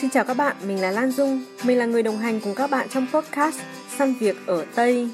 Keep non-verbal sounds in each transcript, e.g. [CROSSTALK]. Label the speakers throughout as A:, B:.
A: Xin chào các bạn, mình là Lan Dung. Mình là người đồng hành cùng các bạn trong podcast Săn Việc ở Tây.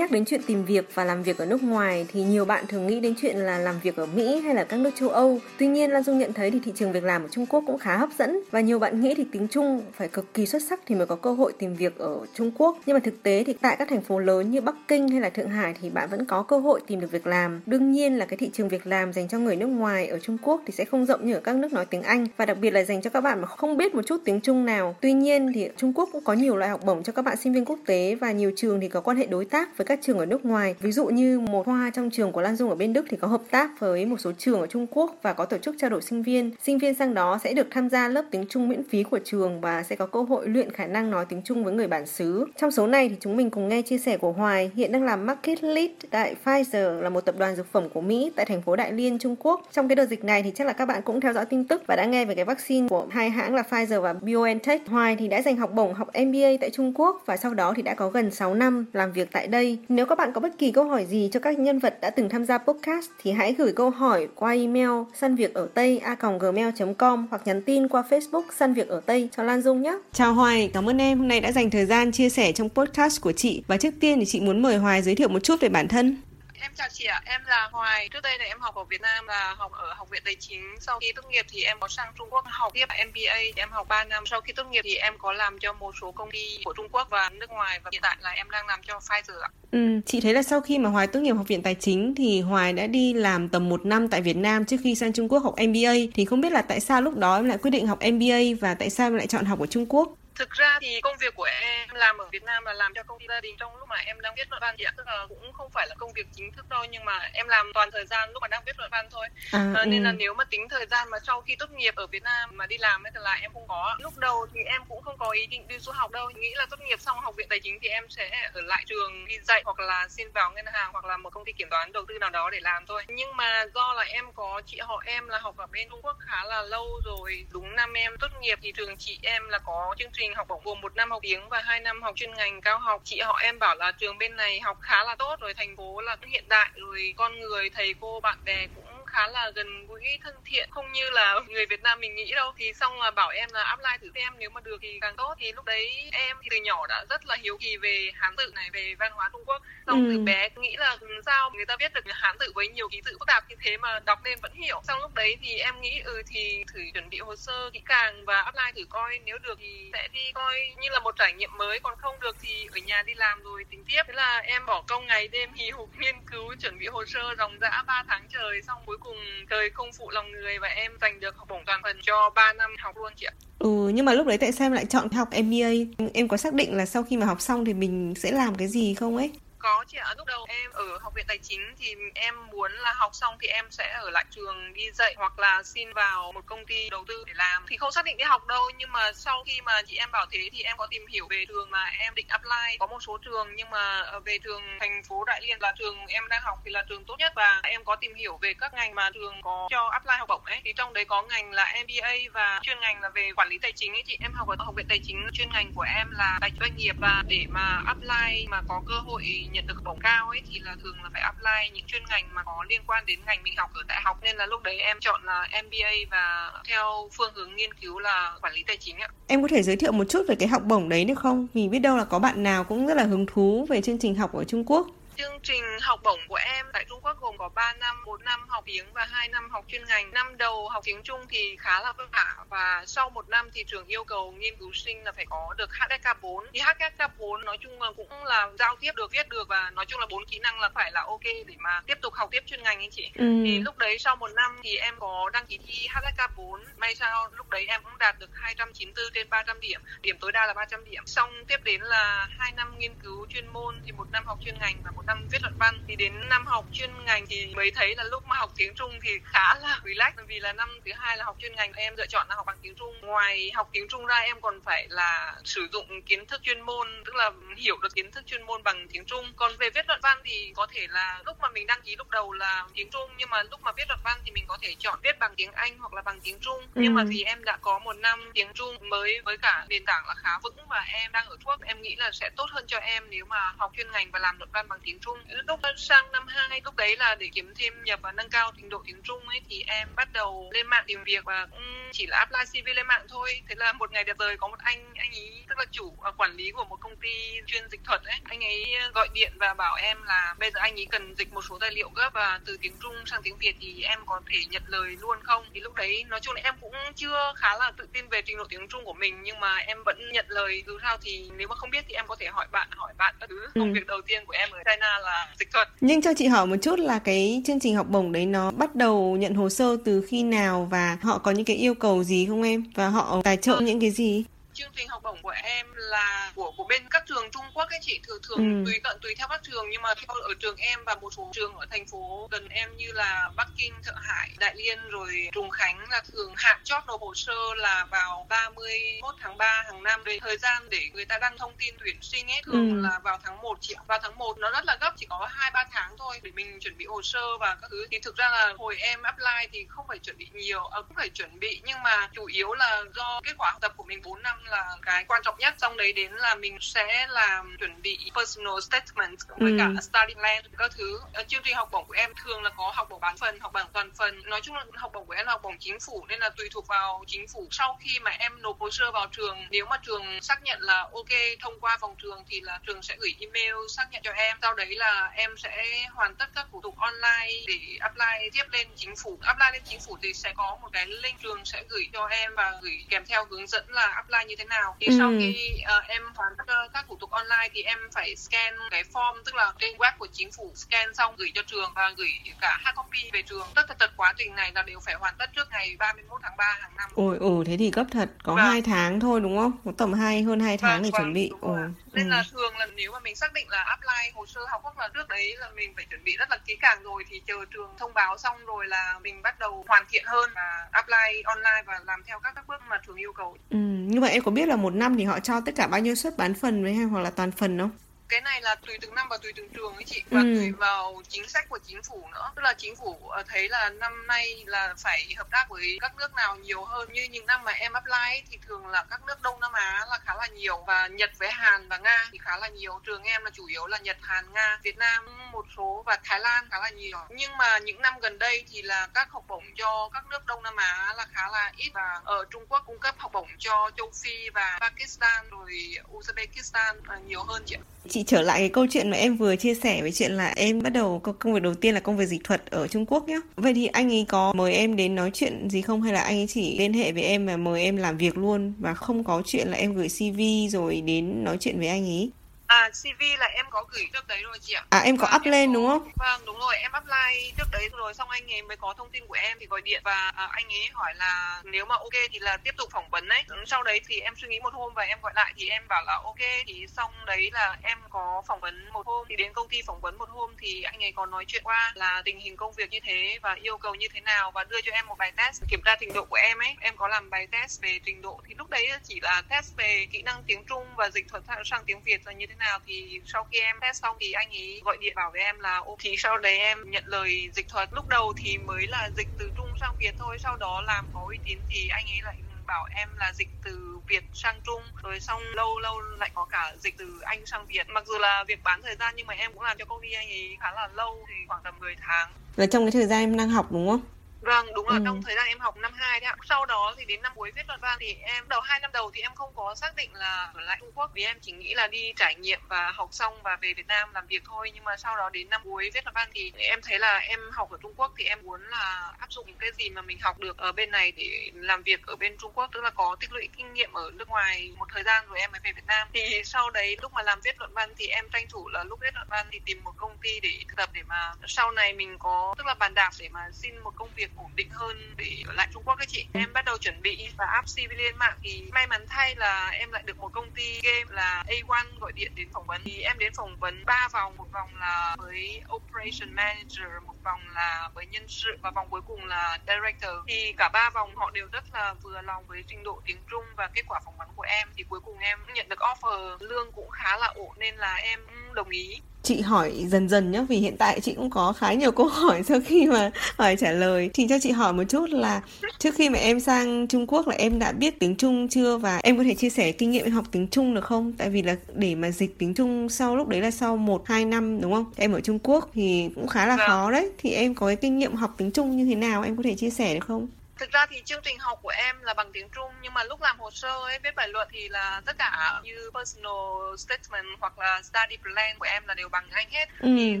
A: Nhắc đến chuyện tìm việc và làm việc ở nước ngoài thì nhiều bạn thường nghĩ đến chuyện là làm việc ở Mỹ hay là các nước châu Âu. Tuy nhiên, Lan Dung nhận thấy thì thị trường việc làm ở Trung Quốc cũng khá hấp dẫn và nhiều bạn nghĩ thì tiếng Trung phải cực kỳ xuất sắc thì mới có cơ hội tìm việc ở Trung Quốc. Nhưng mà thực tế thì tại các thành phố lớn như Bắc Kinh hay là Thượng Hải thì bạn vẫn có cơ hội tìm được việc làm. Đương nhiên là cái thị trường việc làm dành cho người nước ngoài ở Trung Quốc thì sẽ không rộng như ở các nước nói tiếng Anh và đặc biệt là dành cho các bạn mà không biết một chút tiếng Trung nào. Tuy nhiên thì Trung Quốc cũng có nhiều loại học bổng cho các bạn sinh viên quốc tế và nhiều trường thì có quan hệ đối tác với các các trường ở nước ngoài. Ví dụ như một khoa trong trường của Lan Dung ở bên Đức thì có hợp tác với một số trường ở Trung Quốc và có tổ chức trao đổi sinh viên. Sinh viên sang đó sẽ được tham gia lớp tiếng Trung miễn phí của trường và sẽ có cơ hội luyện khả năng nói tiếng Trung với người bản xứ. Trong số này thì chúng mình cùng nghe chia sẻ của Hoài hiện đang làm Market Lead tại Pfizer là một tập đoàn dược phẩm của Mỹ tại thành phố Đại Liên, Trung Quốc. Trong cái đợt dịch này thì chắc là các bạn cũng theo dõi tin tức và đã nghe về cái vaccine của hai hãng là Pfizer và BioNTech. Hoài thì đã giành học bổng học MBA tại Trung Quốc và sau đó thì đã có gần 6 năm làm việc tại đây. Nếu các bạn có bất kỳ câu hỏi gì cho các nhân vật đã từng tham gia podcast thì hãy gửi câu hỏi qua email săn việc ở tây a gmail.com hoặc nhắn tin qua Facebook săn việc ở tây cho Lan Dung nhé. Chào Hoài, cảm ơn em hôm nay đã dành thời gian chia sẻ trong podcast của chị và trước tiên thì chị muốn mời Hoài giới thiệu một chút về bản thân.
B: Em chào chị ạ, em là Hoài. Trước đây thì em học ở Việt Nam là học ở Học viện Tài chính. Sau khi tốt nghiệp thì em có sang Trung Quốc học tiếp MBA. Em học 3 năm. Sau khi tốt nghiệp thì em có làm cho một số công ty của Trung Quốc và nước ngoài và hiện tại là em đang làm cho Pfizer ạ.
A: Ừ, chị thấy là sau khi mà Hoài tốt nghiệp Học viện Tài chính thì Hoài đã đi làm tầm một năm tại Việt Nam trước khi sang Trung Quốc học MBA. Thì không biết là tại sao lúc đó em lại quyết định học MBA và tại sao em lại chọn học ở Trung Quốc?
B: Thực ra thì công việc của em làm ở Việt Nam là làm cho công ty gia đình trong lúc mà em đang viết luận văn ạ. Tức là cũng không phải là công việc chính thức đâu nhưng mà em làm toàn thời gian lúc mà đang viết luận văn thôi. À, à, nên ừ. là nếu mà tính thời gian mà sau khi tốt nghiệp ở Việt Nam mà đi làm ấy thì là em không có. Lúc đầu thì em cũng không có ý định đi du học đâu. Nghĩ là tốt nghiệp xong học viện tài chính thì em sẽ ở lại trường đi dạy hoặc là xin vào ngân hàng hoặc là một công ty kiểm toán đầu tư nào đó để làm thôi. Nhưng mà do là em có chị họ em là học ở bên Trung Quốc khá là lâu rồi. Đúng năm em tốt nghiệp thì trường chị em là có chương trình trình học bổng gồm một năm học tiếng và hai năm học chuyên ngành cao học. Chị họ em bảo là trường bên này học khá là tốt, rồi thành phố là hiện đại, rồi con người, thầy cô, bạn bè cũng khá là gần gũi thân thiện. Không như là người Việt Nam mình nghĩ đâu. Thì xong là bảo em là apply thử xem. Nếu mà được thì càng tốt. Thì lúc đấy em thì từ nhỏ đã rất là hiếu kỳ về hán tự này về văn hóa Trung Quốc. Xong ừ. từ bé nghĩ là sao người ta viết được hán tự với nhiều ký tự phức tạp như thế mà đọc lên vẫn hiểu. Xong lúc đấy thì em nghĩ ừ thì thử chuẩn bị hồ sơ kỹ càng và apply thử coi. Nếu được thì sẽ đi coi như là một trải nghiệm mới. Còn không được thì ở nhà đi làm rồi tính tiếp. Thế là em bỏ công ngày đêm hì hục nghiên cứu chuẩn bị hồ sơ dòng dã 3 tháng trời. Xong cuối cùng trời không phụ lòng người và em giành được học bổng toàn phần cho 3 năm học luôn chị ạ.
A: Ừ, nhưng mà lúc đấy tại sao em lại chọn học MBA? Em có xác định là sau khi mà học xong thì mình sẽ làm cái gì không ấy?
B: có chị ạ. Lúc đầu em ở học viện tài chính thì em muốn là học xong thì em sẽ ở lại trường đi dạy hoặc là xin vào một công ty đầu tư để làm. Thì không xác định đi học đâu, nhưng mà sau khi mà chị em bảo thế thì em có tìm hiểu về trường mà em định apply. Có một số trường nhưng mà ờ, về trường thành phố Đại Liên là trường em đang học thì là trường tốt nhất và em có tìm hiểu về các ngành mà trường có cho apply học bổng ấy. Thì trong đấy có ngành là MBA và chuyên ngành là về quản lý tài chính ấy chị. Em học ở học viện tài chính chuyên ngành của em là tài chính doanh nghiệp và để mà apply mà có cơ hội nhận được bổng cao ấy, thì là thường là phải apply những chuyên ngành mà có liên quan đến ngành mình học ở đại học nên là lúc đấy em chọn là MBA và theo phương hướng nghiên cứu là quản lý tài chính ạ.
A: Em có thể giới thiệu một chút về cái học bổng đấy được không? Vì biết đâu là có bạn nào cũng rất là hứng thú về chương trình học ở Trung Quốc.
B: Chương trình học bổng của em tại Trung Quốc gồm có 3 năm, 4 năm học tiếng và 2 năm học chuyên ngành. Năm đầu học tiếng Trung thì khá là vất vả và sau một năm thì trường yêu cầu nghiên cứu sinh là phải có được HSK4. Thì HSK4 nói chung là cũng là giao tiếp được, viết được và nói chung là bốn kỹ năng là phải là ok để mà tiếp tục học tiếp chuyên ngành anh chị. Ừ. Thì lúc đấy sau một năm thì em có đăng ký thi HSK4. May sao lúc đấy em cũng đạt được 294 trên 300 điểm, điểm tối đa là 300 điểm. Xong tiếp đến là 2 năm nghiên cứu chuyên môn thì một năm học chuyên ngành và một năm viết luận văn thì đến năm học chuyên ngành thì mới thấy là lúc mà học tiếng Trung thì khá là relax vì là năm thứ hai là học chuyên ngành em lựa chọn là học bằng tiếng Trung. Ngoài học tiếng Trung ra em còn phải là sử dụng kiến thức chuyên môn tức là hiểu được kiến thức chuyên môn bằng tiếng Trung. Còn về viết luận văn thì có thể là lúc mà mình đăng ký lúc đầu là tiếng Trung nhưng mà lúc mà viết luận văn thì mình có thể chọn viết bằng tiếng Anh hoặc là bằng tiếng Trung. Ừ. nhưng mà vì em đã có một năm tiếng Trung mới với cả nền tảng là khá vững và em đang ở thuốc em nghĩ là sẽ tốt hơn cho em nếu mà học chuyên ngành và làm luận văn bằng tiếng tiếng Trung. Lúc sang năm hai lúc đấy là để kiếm thêm nhập và nâng cao trình độ tiếng Trung ấy thì em bắt đầu lên mạng tìm việc và cũng chỉ là apply CV lên mạng thôi. Thế là một ngày đẹp trời có một anh anh ấy tức là chủ uh, quản lý của một công ty chuyên dịch thuật ấy. Anh ấy gọi điện và bảo em là bây giờ anh ấy cần dịch một số tài liệu gấp và từ tiếng Trung sang tiếng Việt thì em có thể nhận lời luôn không? Thì lúc đấy nói chung là em cũng chưa khá là tự tin về trình độ tiếng Trung của mình nhưng mà em vẫn nhận lời. Dù sao thì nếu mà không biết thì em có thể hỏi bạn hỏi bạn các thứ. Ừ. công việc đầu tiên của em ở China là dịch thuật.
A: Nhưng cho chị hỏi một chút là cái chương trình học bổng đấy nó bắt đầu nhận hồ sơ từ khi nào và họ có những cái yêu cầu gì không em? Và họ tài trợ những cái gì?
B: Chương trình học bổng của em là của của bên các trường Trung Quốc ấy chị. Thường thường ừ. tùy cận tùy theo các trường. Nhưng mà theo ở trường em và một số trường ở thành phố gần em như là Bắc Kinh, Thượng Hải, Đại Liên rồi Trùng Khánh là thường hạn chót nộp hồ sơ là vào 31 tháng 3 hàng năm. Về thời gian để người ta đăng thông tin tuyển sinh ấy thường ừ. là vào tháng 1 chị vào tháng 1 nó rất là gấp chỉ có hai ba tháng thôi để mình chuẩn bị hồ sơ và các thứ. Thì thực ra là hồi em apply thì không phải chuẩn bị nhiều à, cũng phải chuẩn bị. Nhưng mà chủ yếu là do kết quả học tập của mình 4 năm là cái quan trọng nhất trong đấy đến là mình sẽ làm chuẩn bị personal statement với ừ. cả study plan các thứ ờ, chương trình học bổng của em thường là có học bổng bán phần học bổng toàn phần. Nói chung là học bổng của em là học bổng chính phủ nên là tùy thuộc vào chính phủ. Sau khi mà em nộp hồ sơ vào trường nếu mà trường xác nhận là ok thông qua vòng trường thì là trường sẽ gửi email xác nhận cho em. Sau đấy là em sẽ hoàn tất các thủ tục online để apply tiếp lên chính phủ. Apply lên chính phủ thì sẽ có một cái link trường sẽ gửi cho em và gửi kèm theo hướng dẫn là apply như thế nào. Thì ừ. sau khi uh, em hoàn tất uh, các thủ tục online thì em phải scan cái form tức là trên web của chính phủ scan xong gửi cho trường và gửi cả hard copy về trường. Tất tật tật quá trình này là đều phải hoàn tất trước ngày 31 tháng 3 hàng năm.
A: Ôi ừ thế thì gấp thật. Có vâng. tháng thôi đúng không? Có tầm hai hơn hai tháng vâng, để vâng, chuẩn bị.
B: ừ. nên là thường là nếu mà mình xác định là apply hồ sơ học hoặc là trước đấy là mình phải chuẩn bị rất là kỹ càng rồi thì chờ trường thông báo xong rồi là mình bắt đầu hoàn thiện hơn và apply online và làm theo các các bước mà trường yêu cầu.
A: Ừ, như vậy em có biết là một năm thì họ cho tất cả bao nhiêu suất bán phần với hay hoặc là toàn phần không?
B: Cái này là tùy từng năm và tùy từng trường ấy chị và ừ. tùy vào chính sách của chính phủ nữa. Tức là chính phủ ờ, thấy là năm nay là phải hợp tác với các nước nào nhiều hơn. Như những năm mà em apply ấy, thì thường là các nước đông nam á là khá là nhiều và nhật với hàn và nga thì khá là nhiều. Trường em là chủ yếu là nhật hàn nga việt nam một số và thái lan khá là nhiều. Nhưng mà những năm gần đây thì là các học bổng cho các nước đông nam á là khá là ít và ở trung quốc cung cấp học bổng cho châu phi và pakistan rồi uzbekistan ờ, nhiều hơn chị
A: Chị trở lại cái câu chuyện mà em vừa chia sẻ với chuyện là em bắt đầu công việc đầu tiên là công việc dịch thuật ở Trung Quốc nhá. Vậy thì anh ấy có mời em đến nói chuyện gì không hay là anh ấy chỉ liên hệ với em và mời em làm việc luôn và không có chuyện là em gửi CV rồi đến nói chuyện với anh ấy?
B: À CV là em có gửi trước đấy rồi chị ạ.
A: À em có up lên đúng không?
B: Vâng đúng rồi, em apply trước đấy rồi xong anh ấy mới có thông tin của em thì gọi điện và à, anh ấy hỏi là nếu mà ok thì là tiếp tục phỏng vấn đấy. Sau đấy thì em suy nghĩ một hôm và em gọi lại thì em bảo là ok thì xong đấy là em có phỏng vấn một hôm thì đến công ty phỏng vấn một hôm thì anh ấy có nói chuyện qua là tình hình công việc như thế và yêu cầu như thế nào và đưa cho em một bài test kiểm tra trình độ của em ấy. Em có làm bài test về trình độ thì lúc đấy chỉ là test về kỹ năng tiếng Trung và dịch thuật sang tiếng Việt là như thế nào nào thì sau khi em test xong thì anh ấy gọi điện bảo với em là ok thì sau đấy em nhận lời dịch thuật. Lúc đầu thì mới là dịch từ trung sang việt thôi, sau đó làm có uy tín thì anh ấy lại bảo em là dịch từ Việt sang Trung, rồi xong lâu lâu lại có cả dịch từ Anh sang Việt. Mặc dù là việc bán thời gian nhưng mà em cũng làm cho công ty anh ấy khá là lâu, thì khoảng tầm 10 tháng.
A: Là trong cái thời gian em đang học, đúng không?
B: Vâng, đúng là ừ. trong thời gian em học năm 2 đấy ạ. Sau đó thì đến năm cuối viết luận văn thì em đầu hai năm đầu thì em không có xác định là ở lại Trung Quốc vì em chỉ nghĩ là đi trải nghiệm và học xong và về Việt Nam làm việc thôi. Nhưng mà sau đó đến năm cuối viết luận văn thì em thấy là em học ở Trung Quốc thì em muốn là áp dụng những cái gì mà mình học được ở bên này để làm việc ở bên Trung Quốc tức là có tích lũy kinh nghiệm ở nước ngoài một thời gian rồi em mới về Việt Nam. Thì sau đấy lúc mà làm viết luận văn thì em tranh thủ là lúc viết luận văn thì tìm một công ty để thực tập để mà sau này mình có tức là bàn đạp để mà xin một công việc ổn định hơn để ở lại Trung Quốc các chị. Em bắt đầu chuẩn bị và áp CV lên mạng thì may mắn thay là em lại được một công ty game là A1 gọi điện đến phỏng vấn. Thì em đến phỏng vấn ba vòng, một vòng là với operation manager, một vòng là với nhân sự và vòng cuối cùng là director. Thì cả ba vòng họ đều rất là vừa lòng với trình độ tiếng Trung và kết quả phỏng vấn của em. Thì cuối cùng em nhận được offer, lương cũng khá là ổn nên là em đồng ý
A: chị hỏi dần dần nhé vì hiện tại chị cũng có khá nhiều câu hỏi sau khi mà hỏi trả lời. Thì cho chị hỏi một chút là trước khi mà em sang Trung Quốc là em đã biết tiếng Trung chưa? Và em có thể chia sẻ kinh nghiệm em học tiếng Trung được không? Tại vì là để mà dịch tiếng Trung sau lúc đấy là sau một hai năm đúng không? Em ở Trung Quốc thì cũng khá là vâng. khó đấy. Thì em có cái kinh nghiệm học tiếng Trung như thế nào? Em có thể chia sẻ được không
B: thực ra thì chương trình học của em là bằng tiếng Trung nhưng mà lúc làm hồ sơ ấy viết bài luận thì là tất cả như personal statement hoặc là study plan của em là đều bằng Anh hết. Ừ. thì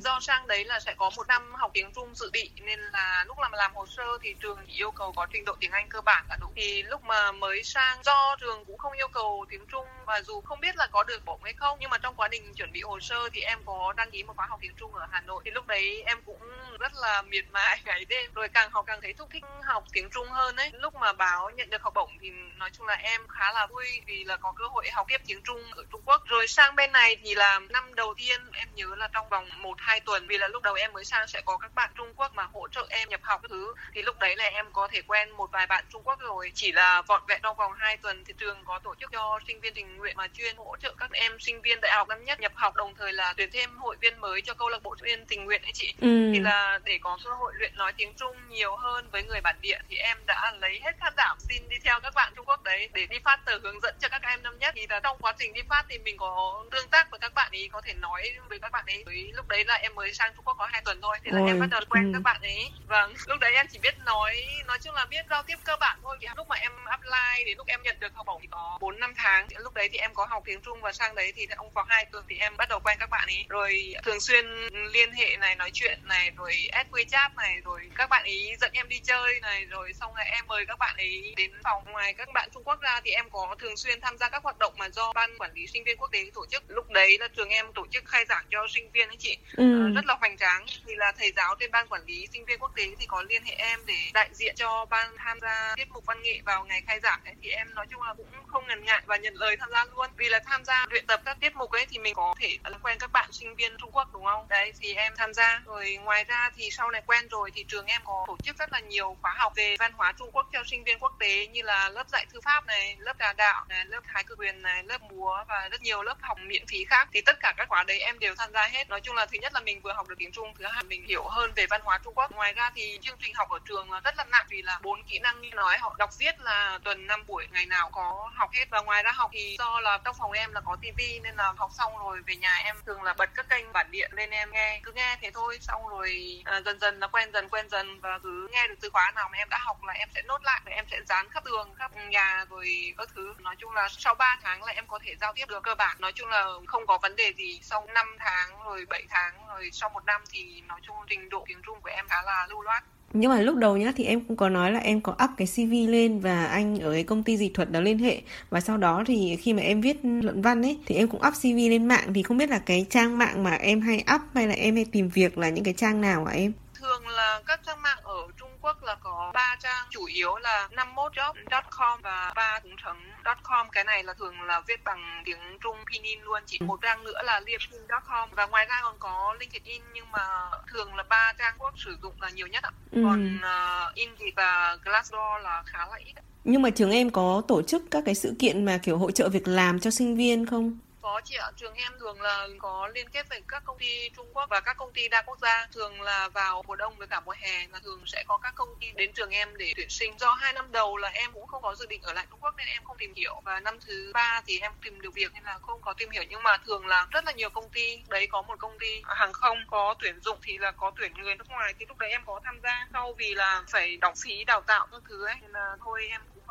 B: do sang đấy là sẽ có một năm học tiếng Trung dự bị nên là lúc làm làm hồ sơ thì trường chỉ yêu cầu có trình độ tiếng Anh cơ bản là đủ. Thì lúc mà mới sang do trường cũng không yêu cầu tiếng Trung và dù không biết là có được bổng hay không nhưng mà trong quá trình chuẩn bị hồ sơ thì em có đăng ký một khóa học tiếng Trung ở Hà Nội. Thì lúc đấy em cũng rất là miệt mài ngày đêm rồi càng học càng thấy thúc thích học tiếng Trung hơn ấy. Lúc mà báo nhận được học bổng thì nói chung là em khá là vui vì là có cơ hội học tiếp tiếng Trung ở Trung Quốc. Rồi sang bên này thì là năm đầu tiên em nhớ là trong vòng một hai tuần vì là lúc đầu em mới sang sẽ có các bạn Trung Quốc mà hỗ trợ em nhập học thứ. Thì lúc đấy là em có thể quen một vài bạn Trung Quốc rồi. Chỉ là vọn vẹn trong vòng 2 tuần thì trường có tổ chức cho sinh viên tình nguyện mà chuyên hỗ trợ các em sinh viên đại học năm nhất nhập học đồng thời là tuyển thêm hội viên mới cho câu lạc bộ viên tình nguyện ấy chị. Ừ. thì là để có cơ hội luyện nói tiếng Trung nhiều hơn với người bản địa thì em đã lấy hết can đảm xin đi theo các bạn Trung Quốc đấy để đi phát tờ hướng dẫn cho các em năm nhất. Thì là trong quá trình đi phát thì mình có tương tác với các bạn ấy có thể nói với các bạn ấy. Với lúc đấy là em mới sang Trung Quốc có hai tuần thôi thì là Ôi. em bắt đầu quen ừ. các bạn ấy. Vâng lúc đấy em chỉ biết nói nói chung là biết giao tiếp cơ bản thôi. Thì lúc mà em apply đến lúc em nhận được học bổng thì có bốn năm tháng. Lúc đấy thì em có học tiếng Trung và sang đấy thì ông vào hai tuần thì em bắt đầu quen các bạn ấy. Rồi thường xuyên liên hệ này nói chuyện này rồi add WeChat này rồi các bạn ấy dẫn em đi chơi này rồi xong rồi em mời các bạn ấy đến phòng ngoài các bạn Trung Quốc ra thì em có thường xuyên tham gia các hoạt động mà do ban quản lý sinh viên quốc tế tổ chức. Lúc đấy là trường em tổ chức khai giảng cho sinh viên ấy chị. Ừ. uh, rất là hoành tráng. Thì là thầy giáo trên ban quản lý sinh viên quốc tế thì có liên hệ em để đại diện cho ban tham gia tiết mục văn nghệ vào ngày khai giảng ấy. Thì em nói chung là cũng không ngần ngại và nhận lời tham gia luôn. Vì là tham gia luyện tập các tiết mục ấy thì mình có thể quen các bạn sinh viên Trung Quốc đúng không? Đấy thì em tham gia. Rồi ngoài ra thì sau này quen rồi thì trường em có tổ chức rất là nhiều khóa học về văn hóa Trung Quốc cho sinh viên quốc tế như là lớp dạy thư pháp này lớp trà đạo này lớp thái cực quyền này lớp múa và rất nhiều lớp học miễn phí khác thì tất cả các khóa đấy em đều tham gia hết. Nói chung là thứ nhất là mình vừa học được tiếng Trung thứ hai mình hiểu hơn về văn hóa Trung Quốc. Ngoài ra thì chương trình học ở trường là rất là nặng vì là bốn kỹ năng như nói họ đọc viết là tuần 5 buổi ngày nào có học hết. Và ngoài ra học thì do là trong phòng em là có tivi nên là học xong rồi về nhà em thường là bật các kênh bản địa lên em nghe cứ nghe thế thôi. Xong rồi à, dần dần là quen dần quen dần và cứ nghe được từ khóa nào mà em đã học là em sẽ nốt lại và em sẽ dán khắp tường khắp nhà rồi các thứ. Nói chung là sau 3 tháng là em có thể giao tiếp được cơ bản. Nói chung là không có vấn đề gì. Sau 5 tháng rồi 7 tháng rồi sau một năm thì nói chung trình độ tiếng Trung của em khá là lưu loát.
A: Nhưng mà lúc đầu nhá thì em cũng có nói là em có up cái CV lên và anh ở cái công ty dịch thuật đó liên hệ. Và sau đó thì khi mà em viết luận văn ấy thì em cũng up CV lên mạng. Thì không biết là cái trang mạng mà em hay up hay là em hay tìm việc là những cái trang nào hả em?
B: Thường là các trang mạng ở Quốc là có ba trang chủ yếu là 51job.com và ba cũng com. Cái này là thường là viết bằng tiếng Trung Pinyin luôn chỉ một trang nữa là liepin.com và ngoài ra còn có LinkedIn nhưng mà thường là ba trang quốc sử dụng là nhiều nhất ạ. Ừ. còn uh, Indeed và Glassdoor là khá là ít
A: nhưng mà trường em có tổ chức các cái sự kiện mà kiểu hỗ trợ việc làm cho sinh viên không?
B: Chị ạ, trường em thường là có liên kết với các công ty Trung Quốc và các công ty đa quốc gia. Thường là vào mùa đông với cả mùa hè là thường sẽ có các công ty đến trường em để tuyển sinh. Do hai năm đầu là em cũng không có dự định ở lại Trung Quốc nên em không tìm hiểu. Và năm thứ ba thì em tìm được việc nên là không có tìm hiểu. Nhưng mà thường là rất là nhiều công ty. Đấy có một công ty hàng không có tuyển dụng thì là có tuyển người nước ngoài. Thì lúc đấy em có tham gia. Sau vì là phải đóng phí đào tạo các thứ ấy. Nên là thôi em cũng.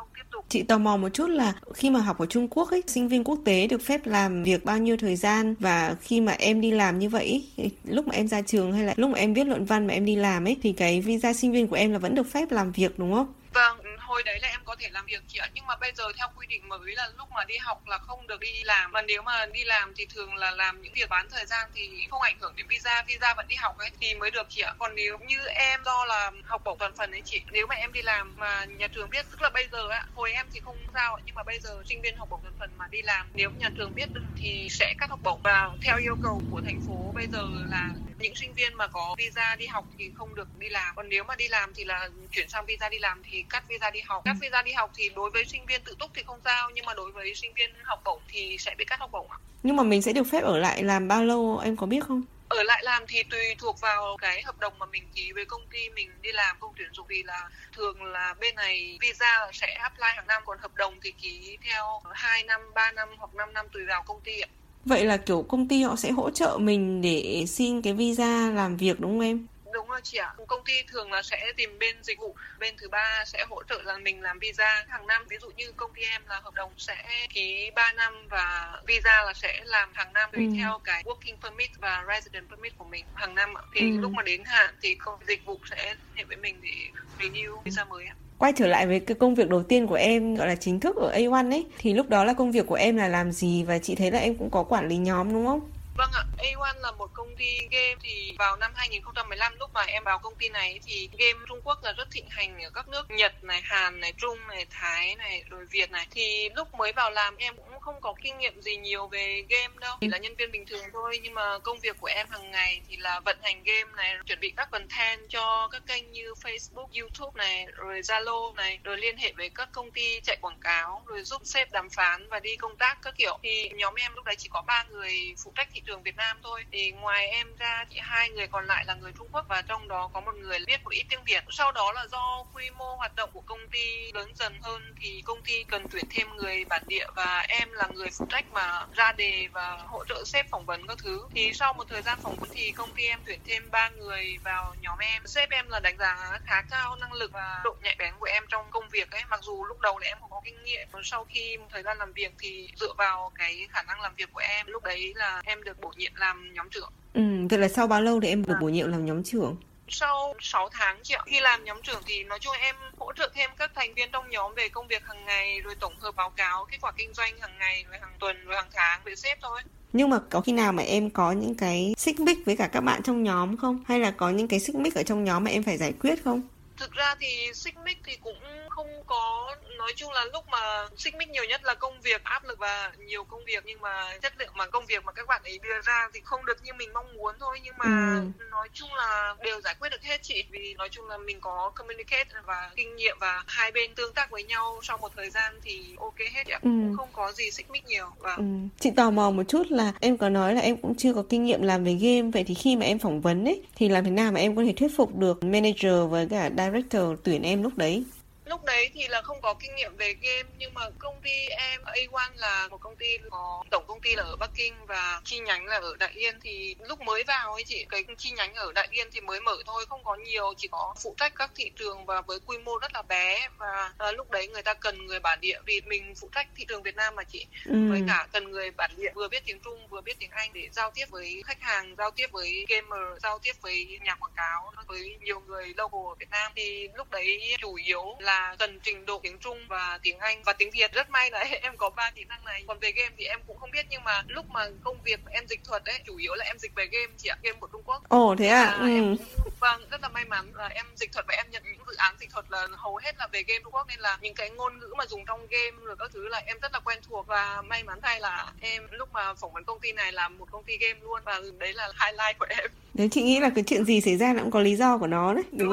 A: Chị tò mò một chút là khi mà học ở Trung Quốc ấy, sinh viên quốc tế được phép làm việc bao nhiêu thời gian và khi mà em đi làm như vậy, lúc mà em ra trường hay là lúc mà em viết luận văn mà em đi làm ấy thì cái visa sinh viên của em là vẫn được phép làm việc đúng không?
B: Vâng, hồi đấy là em có thể làm việc chị ạ. Nhưng mà bây giờ theo quy định mới là lúc mà đi học là không được đi làm. Mà nếu mà đi làm thì thường là làm những việc bán thời gian thì không ảnh hưởng đến visa. Visa vẫn đi học ấy thì mới được chị ạ. Còn nếu như em do là học bổng toàn phần ấy chị, nếu mà em đi làm mà nhà trường biết, tức là bây giờ ạ hồi em thì không sao nhưng mà bây giờ sinh viên học bổng toàn phần mà đi làm, nếu nhà trường biết được thì sẽ cắt học bổng. Và theo yêu cầu của thành phố, bây giờ là những sinh viên mà có visa đi học thì không được đi làm. Còn nếu mà đi làm thì là chuyển sang visa đi làm thì cắt visa đi học. Cắt visa đi học thì đối với sinh viên tự túc thì không sao nhưng mà đối với sinh viên học bổng thì sẽ bị cắt học bổng ạ.
A: Nhưng mà mình sẽ được phép ở lại làm bao lâu em có biết không?
B: Ở lại làm thì tùy thuộc vào cái hợp đồng mà mình ký với công ty mình đi làm công tuyển dụng. Vì là thường là bên này visa sẽ apply hàng năm còn hợp đồng thì ký theo 2 năm, 3 năm hoặc 5 năm tùy vào công ty ạ.
A: Vậy là kiểu công ty họ sẽ hỗ trợ mình để xin cái visa làm việc đúng không em?
B: Rồi chị ạ. Công ty thường là sẽ tìm bên dịch vụ, bên thứ ba sẽ hỗ trợ là mình làm visa hàng năm. Ví dụ như công ty em là hợp đồng sẽ ký 3 năm và visa là sẽ làm hàng năm tùy ừ. theo cái working permit và resident permit của mình hàng năm. Thì ừ. lúc mà đến hạn thì công dịch vụ sẽ hệ với mình để renew visa mới ạ
A: quay trở lại với cái công việc đầu tiên của em gọi là chính thức ở A1 ấy thì lúc đó là công việc của em là làm gì và chị thấy là em cũng có quản lý nhóm đúng không?
B: Vâng ạ, A1 là một công ty game thì vào năm 2015 lúc mà em vào công ty này thì game Trung Quốc là rất thịnh hành ở các nước Nhật này, Hàn này, Trung này, Thái này, rồi Việt này. Thì lúc mới vào làm em cũng không có kinh nghiệm gì nhiều về game đâu, chỉ là nhân viên bình thường thôi nhưng mà công việc của em hàng ngày thì là vận hành game này, chuẩn bị các content cho các kênh như Facebook, YouTube này, rồi Zalo này, rồi liên hệ với các công ty chạy quảng cáo, rồi giúp sếp đàm phán và đi công tác các kiểu. Thì nhóm em lúc đấy chỉ có ba người phụ trách thị trường Việt Nam thôi. Thì ngoài em ra thì hai người còn lại là người Trung Quốc và trong đó có một người biết một ít tiếng Việt. Sau đó là do quy mô hoạt động của công ty lớn dần hơn thì công ty cần tuyển thêm người bản địa và em là người phụ trách mà ra đề và hỗ trợ sếp phỏng vấn các thứ. Thì sau một thời gian phỏng vấn thì công ty em tuyển thêm ba người vào nhóm em. Sếp em là đánh giá khá cao năng lực và độ nhạy bén của em trong công việc ấy. Mặc dù lúc đầu là em không có kinh nghiệm, sau khi một thời gian làm việc thì dựa vào cái khả năng làm việc của em, lúc đấy là em được được bổ nhiệm làm nhóm trưởng.
A: Ừ, vậy là sau bao lâu thì em được à. bổ nhiệm làm nhóm trưởng?
B: Sau 6 tháng chị ạ. Khi làm nhóm trưởng thì nói chung em hỗ trợ thêm các thành viên trong nhóm về công việc hàng ngày rồi tổng hợp báo cáo kết quả kinh doanh hàng ngày rồi hàng tuần rồi hàng tháng với sếp thôi.
A: Nhưng mà có khi nào mà em có những cái xích mích với cả các bạn trong nhóm không? Hay là có những cái xích mích ở trong nhóm mà em phải giải quyết không?
B: Thực ra thì xích mích thì cũng không có nói chung là lúc mà xích mích nhiều nhất là công việc áp lực và nhiều công việc nhưng mà chất lượng mà công việc mà các bạn ấy đưa ra thì không được như mình mong muốn thôi nhưng mà ừ. nói chung là đều giải quyết được hết chị vì nói chung là mình có communicate và kinh nghiệm và hai bên tương tác với nhau sau một thời gian thì ok hết ạ ừ. không có gì xích mích nhiều và ừ.
A: chị tò mò một chút là em có nói là em cũng chưa có kinh nghiệm làm về game vậy thì khi mà em phỏng vấn ấy thì làm thế nào mà em có thể thuyết phục được manager với cả director tuyển em lúc đấy
B: lúc đấy thì là không có kinh nghiệm về game nhưng mà công ty em A1 là một công ty có tổng công ty là ở Bắc Kinh và chi nhánh là ở Đại Yên. Thì lúc mới vào ấy chị cái chi nhánh ở Đại Yên thì mới mở thôi không có nhiều chỉ có phụ trách các thị trường và với quy mô rất là bé. Và à, lúc đấy người ta cần người bản địa vì mình phụ trách thị trường Việt Nam mà chị. Ừ. với cả cần người bản địa vừa biết tiếng Trung vừa biết tiếng Anh để giao tiếp với khách hàng giao tiếp với gamer giao tiếp với nhà quảng cáo với nhiều người local ở Việt Nam. Thì lúc đấy chủ yếu là cần trình độ tiếng Trung và tiếng Anh và tiếng Việt. Rất may là [LAUGHS] em có ba kỹ năng này. Còn về game thì em cũng không biết nhưng mà lúc mà công việc em dịch thuật ấy chủ yếu là em dịch về game chị ạ game của Trung Quốc.
A: Ồ thế à, ừ.
B: em vâng rất là may mắn là em dịch thuật và em nhận những dự án dịch thuật là hầu hết là về game Trung Quốc nên là những cái ngôn ngữ mà dùng trong game rồi các thứ là em rất là quen thuộc. Và may mắn thay là em lúc mà phỏng vấn công ty này là một công ty game luôn và đấy là highlight của em
A: Đấy chị nghĩ là cái chuyện gì xảy ra nó cũng có lý do của nó đấy, đúng, đúng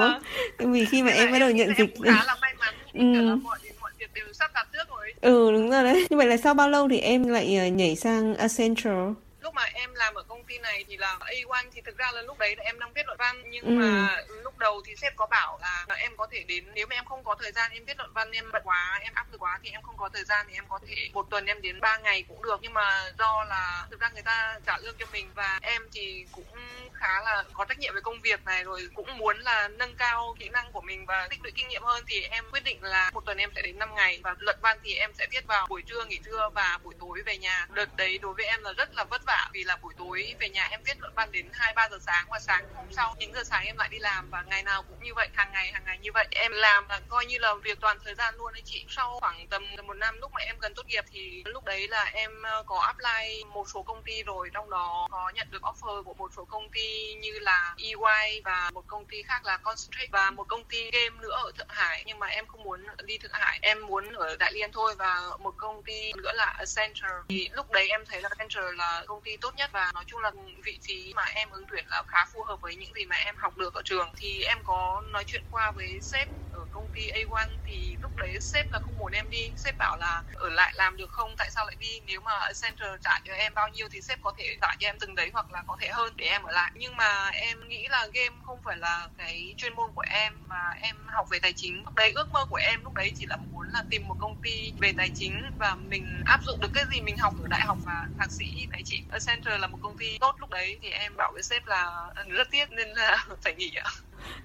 A: không? Vì khi mà em bắt đầu nhận dịch
B: khá là may mắn ừ. là mọi mọi việc đều sắp đặt trước rồi.
A: Ừ đúng rồi đấy. Như vậy là sau bao lâu thì em lại ờ, nhảy sang Accenture?
B: Mà em làm ở công ty này thì là A1 thì thực ra là lúc đấy là em đang viết luận văn nhưng ừ. mà lúc đầu thì sếp có bảo là em có thể đến nếu mà em không có thời gian em viết luận văn em bận quá em áp lực quá thì em không có thời gian thì em có thể một tuần em đến 3 ngày cũng được nhưng mà do là thực ra người ta trả lương cho mình và em thì cũng khá là có trách nhiệm với công việc này rồi cũng muốn là nâng cao kỹ năng của mình và tích lũy kinh nghiệm hơn thì em quyết định là một tuần em sẽ đến 5 ngày và luận văn thì em sẽ viết vào buổi trưa nghỉ trưa và buổi tối về nhà đợt đấy đối với em là rất là vất vả vì là buổi tối về nhà em viết luận văn đến hai, ba giờ sáng và sáng hôm sau những giờ sáng em lại đi làm và ngày nào cũng như vậy, hàng ngày hàng ngày như vậy. Em làm là coi như là việc toàn thời gian luôn anh chị. Sau khoảng tầm một năm lúc mà em gần tốt nghiệp thì lúc đấy là em ờ, có apply một số công ty rồi. Trong đó có nhận được offer của một số công ty như là EY và một công ty khác là Concentrate và một công ty game nữa ở Thượng Hải. Nhưng mà em không muốn đi Thượng Hải, em muốn ở Đại Liên thôi. Và một công ty nữa là Accenture. Thì lúc đấy em thấy là Accenture là công ty tốt nhất và nói chung là vị trí mà em ứng tuyển là khá phù hợp với những gì mà em học được ở trường. Thì em có nói chuyện qua với sếp ở công ty A1 thì lúc đấy sếp là không muốn em đi. Sếp bảo là, ở lại làm được không? Tại sao lại đi? Nếu mà center trả cho em bao nhiêu thì sếp có thể trả cho em từng đấy hoặc là có thể hơn để em ở lại. Nhưng mà em nghĩ là game không phải là cái chuyên môn của em mà em học về tài chính. Lúc đấy ước mơ của em lúc đấy chỉ là một là tìm một công ty về tài chính và mình áp dụng được cái gì mình học ở đại học và thạc sĩ tài chính. Accenture là một công ty tốt lúc đấy, thì em bảo với sếp là ừ, rất tiếc nên là [LAUGHS] phải nghỉ ạ.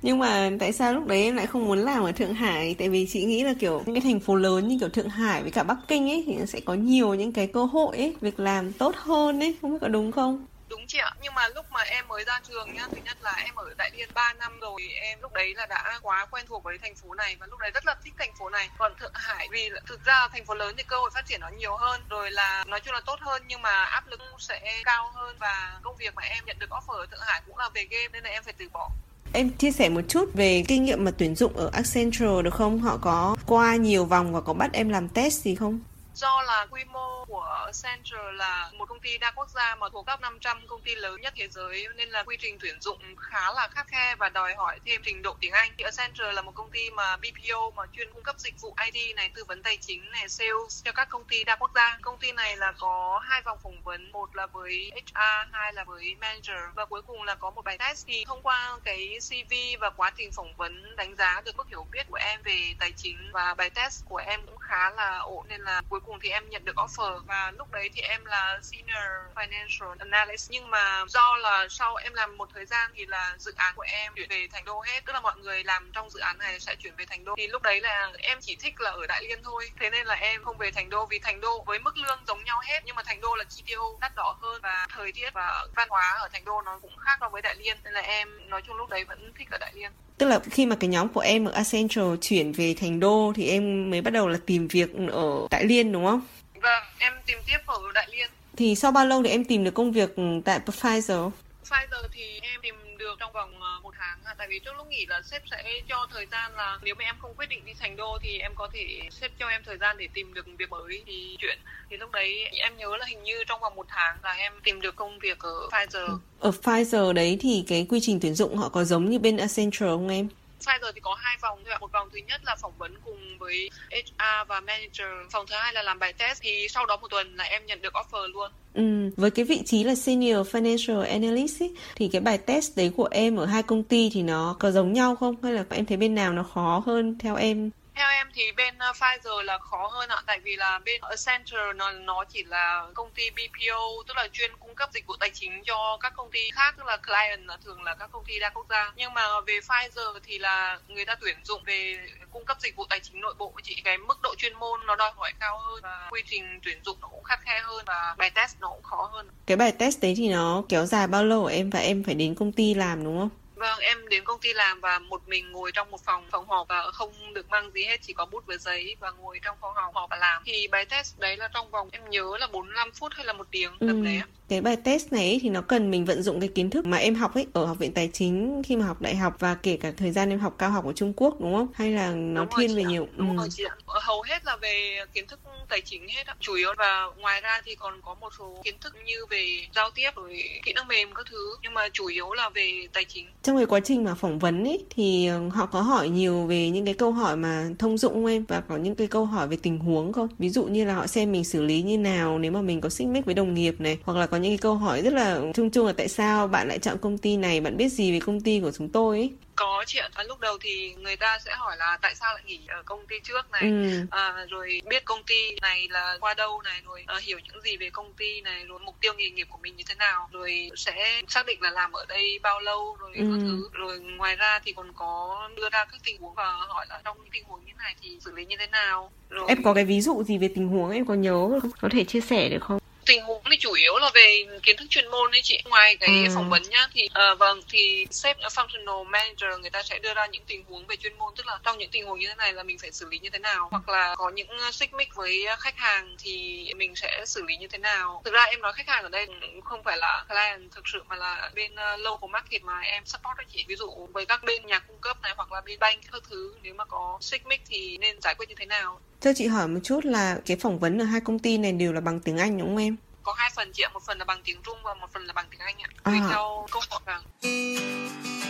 A: Nhưng mà tại sao lúc đấy em lại không muốn làm ở Thượng Hải? Tại vì chị nghĩ là, kiểu, những cái thành phố lớn như, kiểu, Thượng Hải với cả Bắc Kinh ấy, thì sẽ có nhiều những cái cơ hội ấy, việc làm tốt hơn ấy. Không biết có đúng không?
B: Đúng chị ạ nhưng mà lúc mà em mới ra trường nhá, thứ nhất là em ở đại liên 3 năm rồi, em lúc đấy là đã quá quen thuộc với thành phố này và lúc đấy rất là thích thành phố này còn thượng hải vì thực ra thành phố lớn thì cơ hội phát triển nó nhiều hơn, rồi là nói chung là tốt hơn nhưng mà áp lực sẽ cao hơn và công việc mà em nhận được offer ở thượng hải cũng là về game nên là em phải từ bỏ
A: Em chia sẻ một chút về kinh nghiệm mà tuyển dụng ở Accenture được không? Họ có qua nhiều vòng và có bắt em làm test gì không?
B: Do là quy mô của Central là một công ty đa quốc gia mà thuộc top 500 công ty lớn nhất thế giới nên là quy trình tuyển dụng khá là khắc khe và đòi hỏi thêm trình độ tiếng Anh. Thì là một công ty mà BPO mà chuyên cung cấp dịch vụ IT này, tư vấn tài chính này, sales cho các công ty đa quốc gia. Công ty này là có hai vòng phỏng vấn, một là với HR, hai là với manager và cuối cùng là có một bài test thì thông qua cái CV và quá trình phỏng vấn đánh giá được mức hiểu biết của em về tài chính và bài test của em cũng khá là ổn nên là cuối cùng thì em nhận được offer và lúc đấy thì em là senior financial analyst. Nhưng mà do là sau em làm một thời gian thì là dự án của em chuyển về thành đô hết. Tức là mọi người làm trong dự án này sẽ chuyển về thành đô. Thì lúc đấy là em chỉ thích là ở đại liên thôi. Thế nên là em không về thành đô vì thành đô với mức lương giống nhau hết. Nhưng mà thành đô là chi tiêu đắt đỏ hơn và thời tiết và văn hóa ở thành đô nó cũng khác so với đại liên. Nên là em nói chung lúc đấy vẫn thích ở đại liên
A: tức là khi mà cái nhóm của em ở Accenture chuyển về thành đô thì em mới bắt đầu là tìm việc ở Đại Liên đúng không?
B: Vâng, em tìm tiếp ở Đại Liên.
A: Thì sau bao lâu thì em tìm được công việc tại Pfizer?
B: Pfizer thì em tìm tại vì trước lúc nghỉ là sếp sẽ cho thời gian là nếu mà em không quyết định đi thành đô thì em có thể sếp cho em thời gian để tìm được việc mới thì chuyển thì lúc đấy em nhớ là hình như trong vòng một tháng là em tìm được công việc ở Pfizer
A: ở Pfizer đấy thì cái quy trình tuyển dụng họ có giống như bên Accenture không em?
B: Pfizer thì có hai vòng thôi ạ. Một vòng thứ nhất là phỏng vấn cùng với HR và manager. Vòng thứ hai là làm bài test. Thì sau đó một tuần là em nhận được offer luôn.
A: Ừ, với cái vị trí là senior financial analyst ý, thì cái bài test đấy của em ở hai công ty thì nó có giống nhau không hay là em thấy bên nào nó khó hơn theo em?
B: Theo em thì bên ờ, Pfizer là khó hơn ạ, tại vì là bên Accenture nó nó chỉ là công ty BPO tức là chuyên cung cấp dịch vụ tài chính cho các công ty khác tức là client là thường là các công ty đa quốc gia. Nhưng mà về Pfizer thì là người ta tuyển dụng về cung cấp dịch vụ tài chính nội bộ chị cái mức độ chuyên môn nó đòi hỏi cao hơn và quy trình tuyển dụng nó cũng khắt khe hơn và bài test nó cũng khó hơn.
A: Cái bài test đấy thì nó kéo dài bao lâu em và em phải đến công ty làm đúng không?
B: Vâng, em đến công ty làm và một mình ngồi trong một phòng phòng họp và không được mang gì hết, chỉ có bút với giấy và ngồi trong phòng họp. họp làm. Thì bài test đấy là trong vòng em nhớ là 45 phút hay là một tiếng ừ. tầm đấy.
A: Cái bài test này thì nó cần mình vận dụng cái kiến thức mà em học ấy ở học viện tài chính khi mà học đại học và kể cả thời gian em học cao học ở Trung Quốc đúng không? Hay là nó đúng thiên về ạ. nhiều
B: đúng ừ. rồi chị ạ. Hầu hết là về kiến thức tài chính hết ạ. Chủ yếu và ngoài ra thì còn có một số kiến thức như về giao tiếp rồi kỹ năng mềm các thứ nhưng mà chủ yếu là về tài chính.
A: Trong cái quá trình mà phỏng vấn ấy thì ờ, họ có hỏi nhiều về những cái câu hỏi mà thông dụng không em và có những cái câu hỏi về tình huống không? Ví dụ như là họ xem mình xử lý như nào nếu mà mình có xích mích với đồng nghiệp này hoặc là có những cái câu hỏi rất là chung chung là tại sao bạn lại chọn công ty này, bạn biết gì về công ty của chúng tôi ấy
B: có chị ạ. Lúc đầu thì người ta sẽ hỏi là tại sao lại nghỉ ở công ty trước này? Ừ. à, rồi biết công ty này là qua đâu này rồi à, hiểu những gì về công ty này rồi mục tiêu nghề nghiệp của mình như thế nào rồi sẽ xác định là làm ở đây bao lâu rồi ừ. thứ. Rồi ngoài ra thì còn có đưa ra các tình huống và hỏi là trong những tình huống như này thì xử lý như thế nào? Rồi...
A: em có cái ví dụ gì về tình huống? Em có nhớ không? Có thể chia sẻ được không
B: tình huống thì chủ yếu là về kiến thức chuyên môn đấy chị. Ngoài cái ừ. phỏng vấn nhá thì uh, vâng thì sếp functional manager người ta sẽ đưa ra những tình huống về chuyên môn. Tức là trong những tình huống như thế này là mình phải xử lý như thế nào? Hoặc là có những xích mích với khách hàng thì mình sẽ xử lý như thế nào? Thực ra em nói khách hàng ở đây không phải là client thực sự mà là bên uh, local market mà em support đấy chị. Ví dụ với các bên nhà cung cấp này hoặc là bên bank các thứ nếu mà có xích mích thì nên giải quyết như thế nào
A: cho chị hỏi một chút là cái phỏng vấn ở hai công ty này đều là bằng tiếng Anh đúng không em?
B: Có hai phần chị ạ, một phần là bằng tiếng Trung và một phần là bằng tiếng Anh ạ. Tùy à. theo câu hỏi vâng.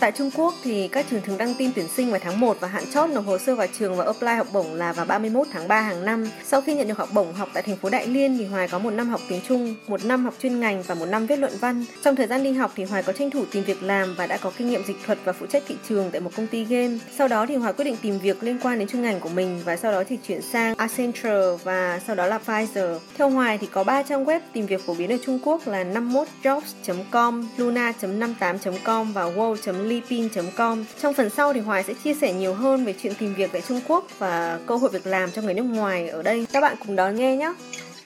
A: Tại Trung Quốc thì các trường thường đăng tin tuyển sinh vào tháng 1 và hạn chót nộp hồ sơ vào trường và apply học bổng là vào 31 tháng 3 hàng năm. Sau khi nhận được học bổng học tại thành phố Đại Liên thì Hoài có một năm học tiếng Trung, một năm học chuyên ngành và một năm viết luận văn. Trong thời gian đi học thì Hoài có tranh thủ tìm việc làm và đã có kinh nghiệm dịch thuật và phụ trách thị trường tại một công ty game. Sau đó thì Hoài quyết định tìm việc liên quan đến chuyên ngành của mình và sau đó thì chuyển sang Accenture và sau đó là Pfizer. Theo Hoài thì có 3 trang web tìm việc phổ biến ở Trung Quốc là 51jobs.com, luna.58.com và lipin.com Trong phần sau thì Hoài sẽ chia sẻ nhiều hơn về chuyện tìm việc tại Trung Quốc và cơ hội việc làm cho người nước ngoài ở đây. Các bạn cùng đón nghe nhé.